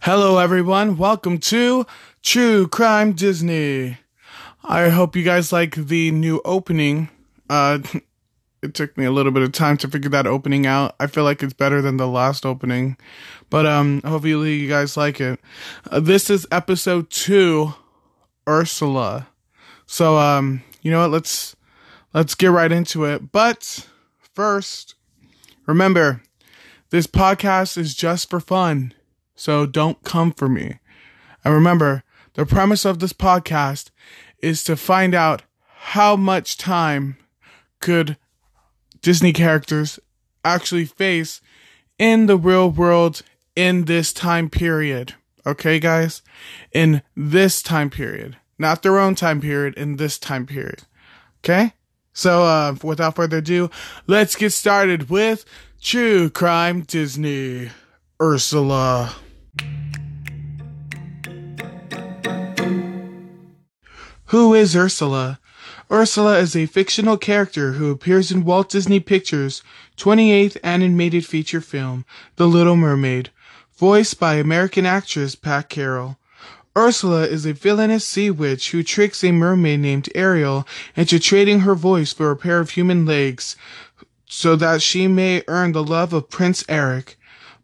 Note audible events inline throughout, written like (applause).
Hello, everyone. Welcome to True Crime Disney. I hope you guys like the new opening. Uh, (laughs) it took me a little bit of time to figure that opening out. I feel like it's better than the last opening, but um, hopefully you guys like it. Uh, this is episode two, Ursula. So um, you know what? Let's let's get right into it. But first, remember, this podcast is just for fun, so don't come for me. And remember, the premise of this podcast is to find out how much time could Disney characters actually face in the real world in this time period. Okay, guys? In this time period. Not their own time period, in this time period. Okay? So, uh, without further ado, let's get started with True Crime Disney. Ursula. Who is Ursula? Ursula is a fictional character who appears in Walt Disney Pictures' 28th animated feature film, The Little Mermaid, voiced by American actress Pat Carroll. Ursula is a villainous sea witch who tricks a mermaid named Ariel into trading her voice for a pair of human legs so that she may earn the love of Prince Eric.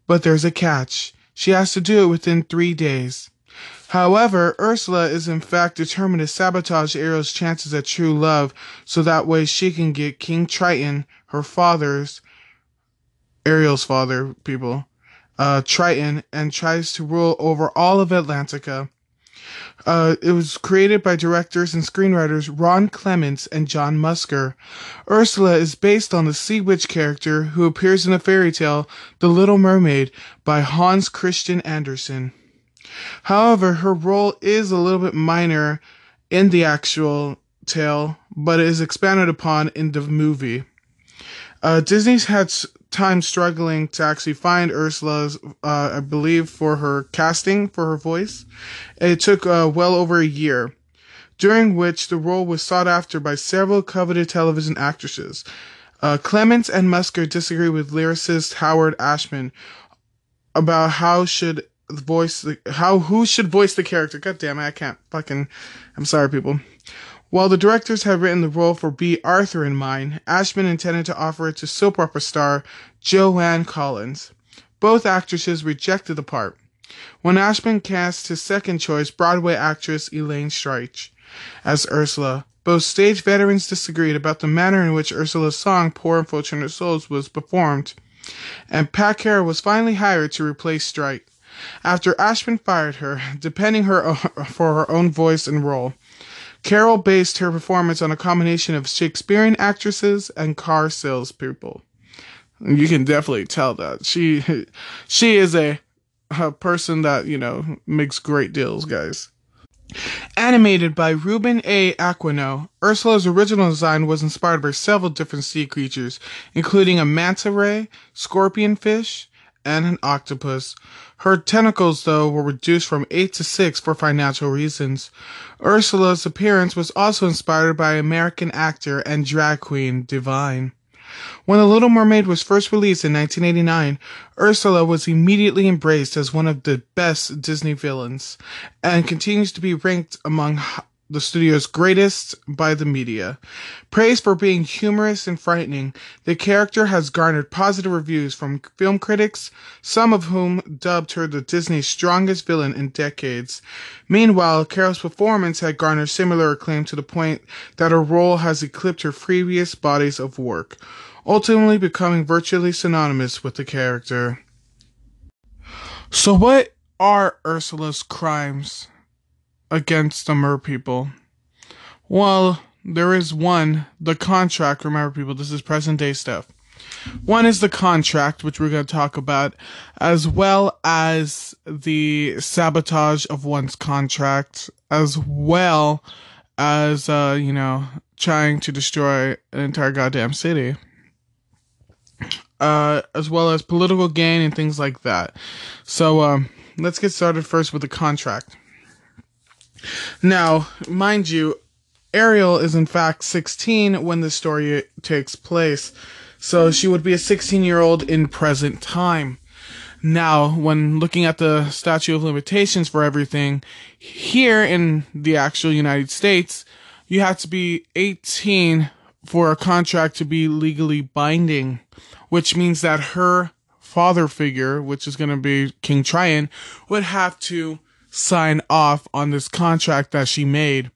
But there's a catch. She has to do it within three days. However, Ursula is in fact determined to sabotage Ariel's chances at true love so that way she can get King Triton, her father's, Ariel's father, people, uh, Triton, and tries to rule over all of Atlantica. Uh, it was created by directors and screenwriters Ron Clements and John Musker. Ursula is based on the sea witch character who appears in the fairy tale The Little Mermaid by Hans Christian Andersen. However, her role is a little bit minor in the actual tale, but is expanded upon in the movie. Uh, Disney's had time struggling to actually find Ursula's, uh, I believe, for her casting for her voice. It took uh, well over a year, during which the role was sought after by several coveted television actresses. Uh, Clements and Musker disagree with lyricist Howard Ashman about how should the voice the how who should voice the character. God damn it, I can't fucking. I'm sorry, people. While the directors had written the role for Bea Arthur in mind, Ashman intended to offer it to soap opera star Joanne Collins. Both actresses rejected the part. When Ashman cast his second choice, Broadway actress Elaine Stritch, as Ursula, both stage veterans disagreed about the manner in which Ursula's song Poor Unfortunate Souls was performed, and Pat was finally hired to replace Stritch. After Ashman fired her, depending her for her own voice and role, Carroll based her performance on a combination of Shakespearean actresses and car salespeople. You can definitely tell that she (laughs) she is a, a person that you know makes great deals, guys. Animated by Ruben A. Aquino, Ursula's original design was inspired by several different sea creatures, including a manta ray, scorpion fish, and an octopus. Her tentacles, though, were reduced from eight to six for financial reasons. Ursula's appearance was also inspired by American actor and drag queen Divine. When The Little Mermaid was first released in 1989, Ursula was immediately embraced as one of the best Disney villains and continues to be ranked among the studio's greatest by the media. Praised for being humorous and frightening, the character has garnered positive reviews from film critics, some of whom dubbed her the Disney's strongest villain in decades. Meanwhile, Carroll's performance had garnered similar acclaim to the point that her role has eclipsed her previous bodies of work, ultimately becoming virtually synonymous with the character. So what are Ursula's crimes? Against the mer people? Well, there is one, the contract. Remember, people, this is present day stuff. One is the contract, which we're going to talk about, as well as the sabotage of one's contract, as well as, uh, you know, trying to destroy an entire goddamn city. Uh, as well as political gain and things like that. So, um, let's get started first with the contract. Now, mind you, Ariel is in fact 16 when the story takes place. So she would be a 16 year old in present time. Now, when looking at the statute of limitations for everything, here in the actual United States, you have to be 18 for a contract to be legally binding, which means that her father figure, which is going to be King Triton, would have to sign off on this contract that she made.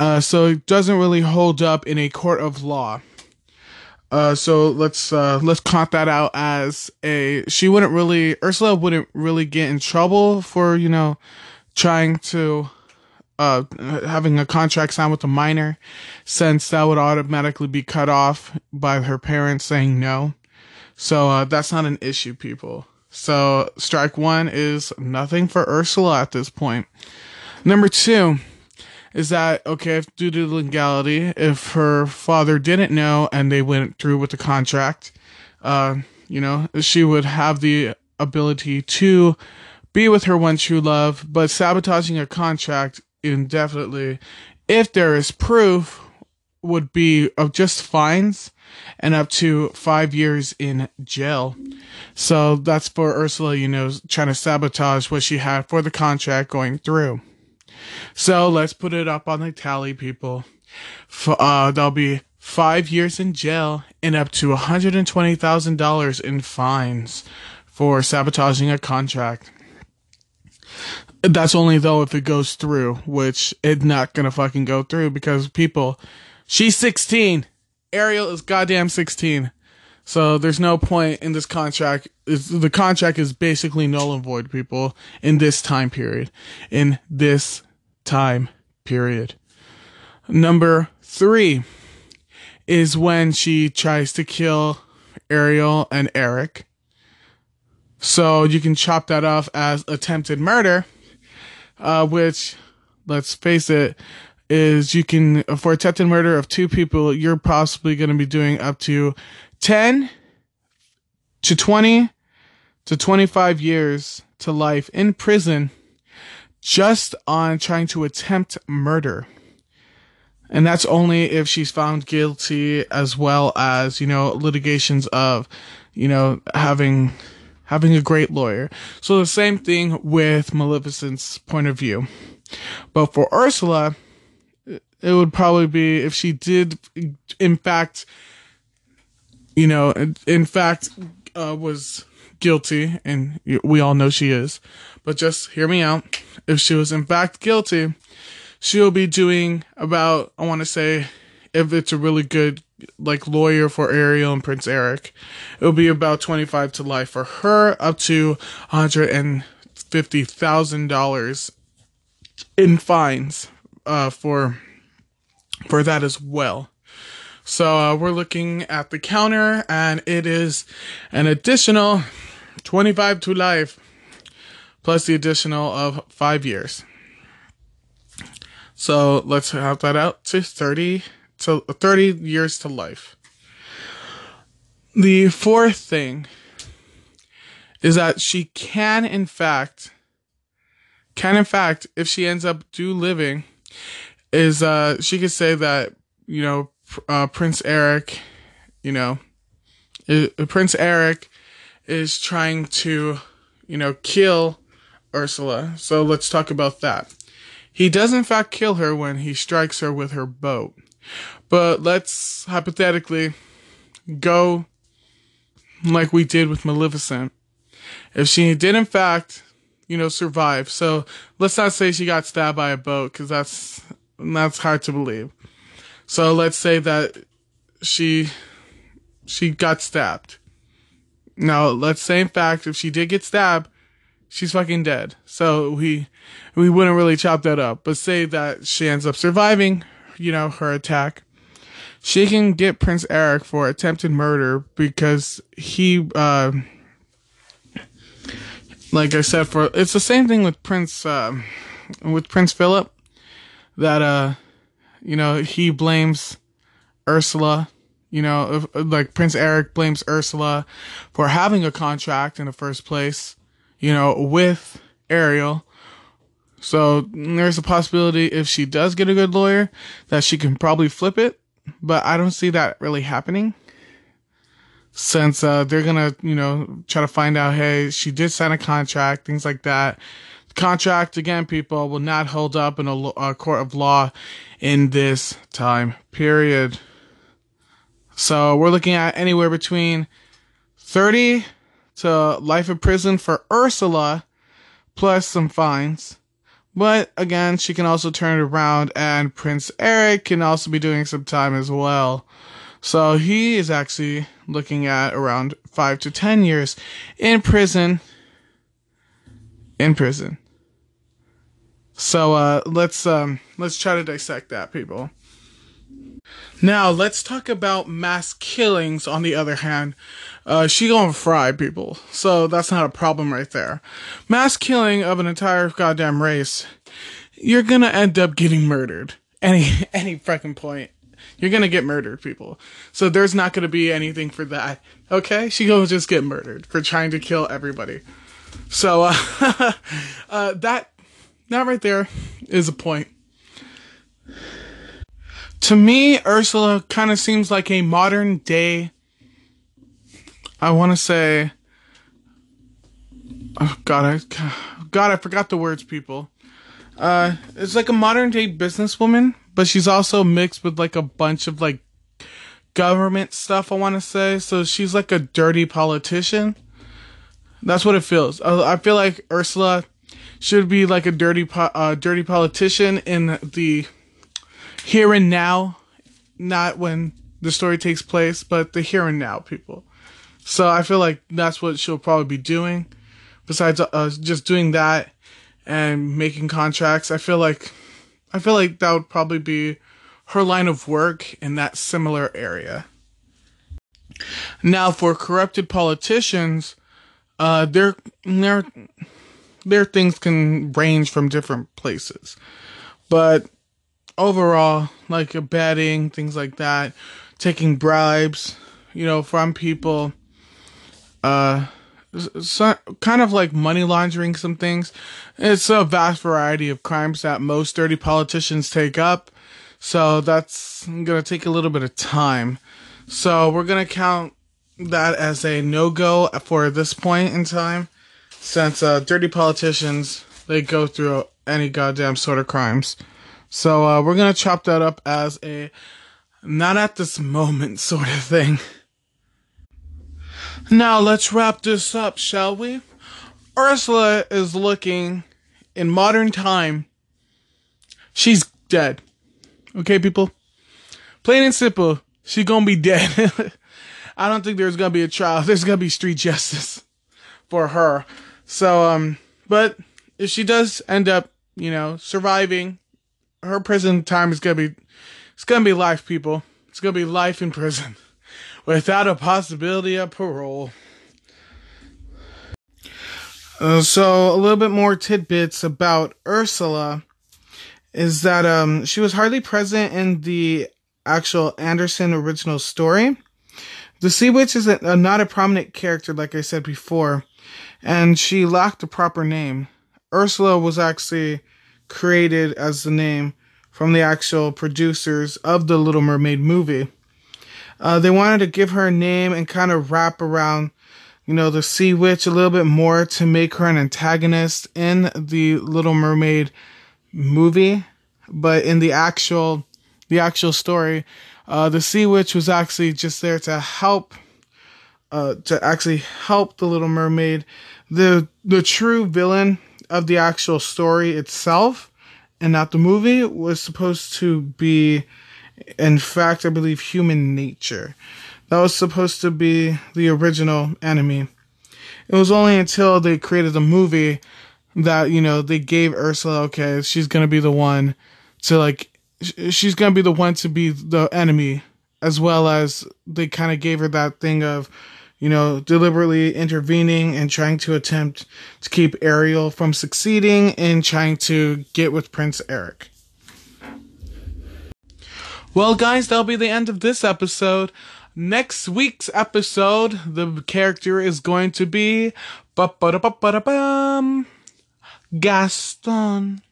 Uh, so it doesn't really hold up in a court of law. Uh, so let's uh, let's count that out as a she wouldn't really Ursula wouldn't really get in trouble for you know trying to uh having a contract signed with a minor since that would automatically be cut off by her parents saying no. So uh, that's not an issue, people. So strike one is nothing for Ursula at this point. Number two is that okay if due to the legality if her father didn't know and they went through with the contract uh you know she would have the ability to be with her one true love but sabotaging a contract indefinitely if there is proof would be of just fines and up to five years in jail. So that's for Ursula, you know, trying to sabotage what she had for the contract going through. So let's put it up on the tally, people. F- uh, there'll be five years in jail and up to $120,000 in fines for sabotaging a contract. That's only though if it goes through, which it's not gonna fucking go through because people, she's 16. Ariel is goddamn 16. So there's no point in this contract. It's, the contract is basically null and void, people, in this time period. In this time period. Number three is when she tries to kill Ariel and Eric. So you can chop that off as attempted murder, uh, which, let's face it, is you can, for attempted murder of two people, you're possibly going to be doing up to 10 to 20 to 25 years to life in prison just on trying to attempt murder. And that's only if she's found guilty as well as, you know, litigations of, you know, having having a great lawyer. So the same thing with Maleficent's point of view. But for Ursula, it would probably be if she did in fact you know, in fact uh, was guilty and we all know she is. But just hear me out. If she was in fact guilty, she'll be doing about, I want to say, if it's a really good like lawyer for Ariel and Prince Eric, it'll be about 25 to life for her, up to $150,000 in fines uh, for for that as well. So uh, we're looking at the counter, and it is an additional 25 to life plus the additional of five years. So let's have that out to 30 to 30 years to life. The fourth thing is that she can in fact can in fact if she ends up do living is uh she could say that you know uh, Prince Eric you know Prince Eric is trying to you know kill Ursula. So let's talk about that. He does in fact kill her when he strikes her with her boat. But let's hypothetically go like we did with Maleficent. If she did in fact, you know, survive. So let's not say she got stabbed by a boat because that's that's hard to believe. So let's say that she she got stabbed. Now let's say in fact if she did get stabbed, she's fucking dead. So we we wouldn't really chop that up. But say that she ends up surviving, you know, her attack. She can get Prince Eric for attempted murder because he uh like I said for it's the same thing with Prince uh, with Prince Philip that uh you know he blames Ursula you know like Prince Eric blames Ursula for having a contract in the first place you know, with Ariel. So there's a possibility if she does get a good lawyer that she can probably flip it, but I don't see that really happening. Since uh, they're gonna, you know, try to find out, hey, she did sign a contract, things like that. Contract again, people will not hold up in a, a court of law in this time period. So we're looking at anywhere between 30 to life in prison for Ursula, plus some fines. But again, she can also turn it around, and Prince Eric can also be doing some time as well. So he is actually looking at around five to ten years in prison. In prison. So uh, let's um, let's try to dissect that, people. Now let's talk about mass killings. On the other hand, uh, she gonna fry people, so that's not a problem right there. Mass killing of an entire goddamn race, you're gonna end up getting murdered. Any (laughs) any freaking point, you're gonna get murdered, people. So there's not gonna be anything for that. Okay, she gonna just get murdered for trying to kill everybody. So uh, (laughs) uh, that that right there is a point. To me, Ursula kind of seems like a modern day. I want to say. Oh God, I God, I forgot the words, people. Uh, it's like a modern day businesswoman, but she's also mixed with like a bunch of like government stuff. I want to say, so she's like a dirty politician. That's what it feels. I, I feel like Ursula should be like a dirty, po- uh, dirty politician in the here and now, not when the story takes place, but the here and now people. So I feel like that's what she'll probably be doing. Besides uh, just doing that and making contracts, I feel like I feel like that would probably be her line of work in that similar area. Now, for corrupted politicians, uh, their their their things can range from different places, but overall, like betting, things like that, taking bribes, you know, from people, uh, so, kind of like money laundering some things. It's a vast variety of crimes that most dirty politicians take up. So that's going to take a little bit of time. So we're going to count that as a no go for this point in time. Since uh, dirty politicians, they go through any goddamn sort of crimes. So uh, we're gonna chop that up as a not at this moment (laughs) sort of thing. Now let's wrap this up, shall we? Ursula is looking in modern time. She's dead. Okay, people? Plain and simple, she's gonna be dead. (laughs) I don't think there's gonna be a trial. There's gonna be street justice for her. So, um, but if she does end up, you know, surviving her prison time is gonna be it's gonna be life, people. It's gonna be life in prison (laughs) without a possibility of parole. Uh, so a little bit more tidbits about Ursula is that um, she was hardly present in the actual Andersen original story. The Sea Witch is a, not a prominent character, like I said before, and she lacked a proper name. Ursula was actually created as the name from the actual producers of the Little Mermaid movie. Uh, they wanted to give her a name and kind of wrap around, you know, the Sea Witch a little bit more to make her an antagonist in the Little Mermaid movie. But in the actual, the actual story, uh, the Sea Witch was actually just there to help, uh, to actually help the Little Mermaid. The the true villain of the actual story itself and not the movie was supposed to be in fact i believe human nature. That was supposed to be the original enemy. It was only until they created the movie that you know they gave ursula okay she's gonna be the one to like she's gonna be the one to be the enemy as well as they kind of gave her that thing of you know, deliberately intervening and trying to attempt to keep Ariel from succeeding in trying to get with Prince Eric. Well, guys, that'll be the end of this episode. Next week's episode, the character is going to be Gaston.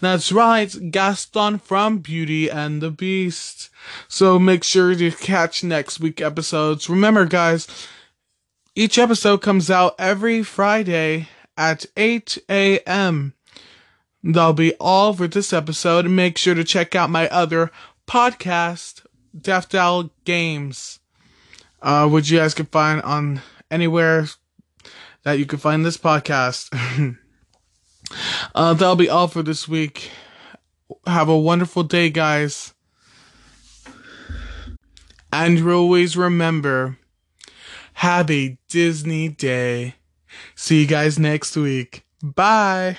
That's right, Gaston from Beauty and the Beast. So make sure to catch next week episodes. Remember, guys, each episode comes out every Friday at 8 a.m. That'll be all for this episode. Make sure to check out my other podcast, Death Doll Games, uh, which you guys can find on anywhere that you can find this podcast. (laughs) uh, that'll be all for this week. Have a wonderful day, guys. And always remember, happy Disney Day. See you guys next week. Bye.